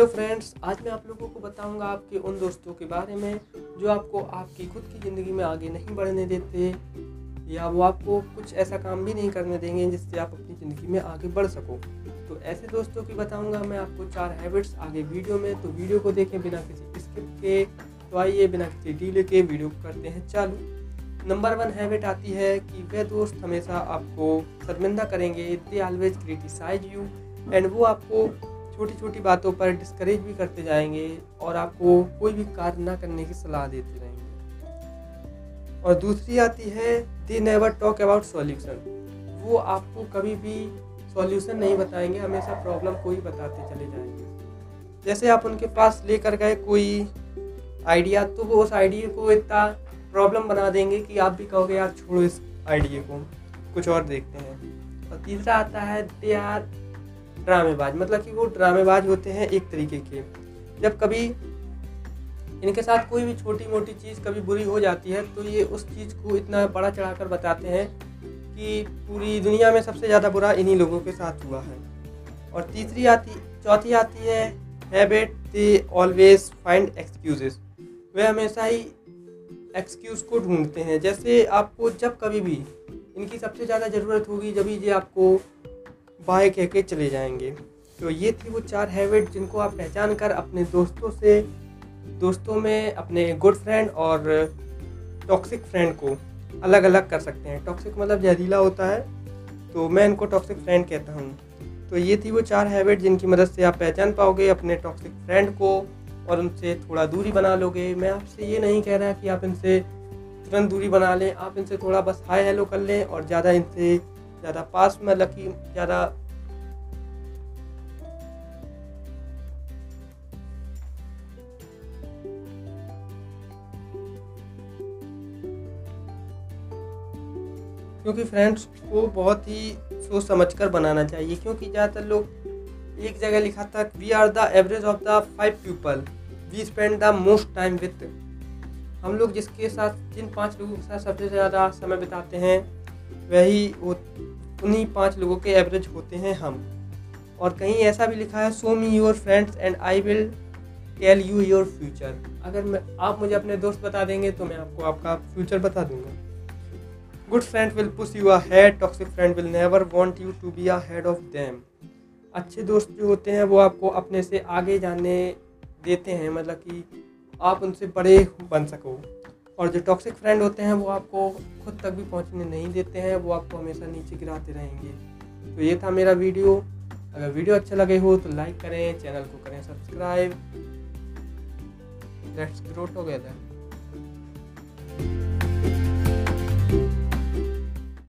Hello friends, आज मैं आप लोगों को बताऊँगा आपके उन दोस्तों के बारे में जो आपको आपकी खुद की ज़िंदगी में आगे नहीं बढ़ने देते या वो आपको कुछ ऐसा काम भी नहीं करने देंगे जिससे आप अपनी ज़िंदगी में आगे बढ़ सको। तो ऐसे दोस्तों की बताऊँगा मैं आपको चार हैबिट्स आगे वीडियो में। तो वीडियो को देखें बिना किसी स्किप के। तो आइए बिना किसी डीले के वीडियो करते हैं चालू। नंबर वन हैबिट आती है कि वह दोस्त हमेशा आपको शर्मिंदा करेंगे, they always criticise you and वो आपको छोटी छोटी बातों पर डिस्करेज भी करते जाएँगे और आपको कोई भी कार्य ना करने की सलाह देते रहेंगे। और दूसरी आती है they never talk about solution वो आपको कभी भी सॉल्यूशन नहीं बताएँगे, हमेशा प्रॉब्लम को ही बताते चले जाएँगे। जैसे आप उनके पास लेकर गए कोई आइडिया तो वो उस आइडिया को इतना प्रॉब्लम बना देंगे कि आप भी कहोगे, यार, छोड़ो इस आइडिया को, कुछ और देखते हैं। और तीसरा आता है दे आर ड्रामेबाज मतलब कि वो ड्रामेबाज होते हैं एक तरीके के। जब कभी इनके साथ कोई भी छोटी मोटी चीज़ कभी बुरी हो जाती है तो ये उस चीज़ को इतना बड़ा चढ़ाकर बताते हैं कि पूरी दुनिया में सबसे ज़्यादा बुरा इन्हीं लोगों के साथ हुआ है। और तीसरी आती, चौथी आती है, habit they always find excuses. वे हमेशा ही एक्सक्यूज़ को ढूंढते हैं। जैसे आपको जब कभी भी इनकी सबसे ज़्यादा ज़रूरत होगी, जब ये आपको बाय कह के चले जाएँगे। तो ये थी वो चार हैबिट जिनको आप पहचान कर अपने दोस्तों से, दोस्तों में अपने गुड फ्रेंड और टॉक्सिक फ्रेंड को अलग अलग कर सकते हैं। टॉक्सिक मतलब जहरीला होता है तो मैं इनको टॉक्सिक फ्रेंड कहता हूँ। तो ये थी वो चार हैबिट जिनकी मदद से आप पहचान पाओगे अपने टॉक्सिक फ्रेंड को और उनसे थोड़ा दूरी बना लोगे। मैं आपसे ये नहीं कह रहा कि आप इनसे तुरंत दूरी बना लें, आप इनसे थोड़ा बस हाई हेलो कर लें और ज़्यादा इनसे ज़्यादा पास मतलब कि ज़्यादा क्योंकि फ्रेंड्स को बहुत ही सोच समझ कर बनाना चाहिए, क्योंकि ज़्यादातर लोग एक जगह लिखा था we are the average of the five people we spend the most time with हम लोग जिसके साथ, जिन पाँच लोगों के साथ सबसे ज़्यादा समय बिताते हैं वही उन्हीं पाँच लोगों के एवरेज होते हैं हम। और कहीं ऐसा भी लिखा है show me your friends and I will tell you your future अगर मैं, आप मुझे अपने दोस्त बता देंगे तो मैं आपको आपका फ्यूचर बता दूँगा। Good friend will push you and toxic friend will never want you to be ahead of them अच्छे दोस्त जो होते हैं, वो आपको अपने से आगे जाने देते हैं मतलब कि आप उनसे बड़े बन सको। और जो टॉक्सिक फ्रेंड होते हैं, वो आपको खुद तक भी पहुँचने नहीं देते हैं, वो आपको हमेशा नीचे गिराते रहेंगे। तो ये था मेरा वीडियो। अगर वीडियो अच्छा लगे हो तो लाइक करें, चैनल को करें सब्सक्राइब लेट्स ग्रो टुगेदर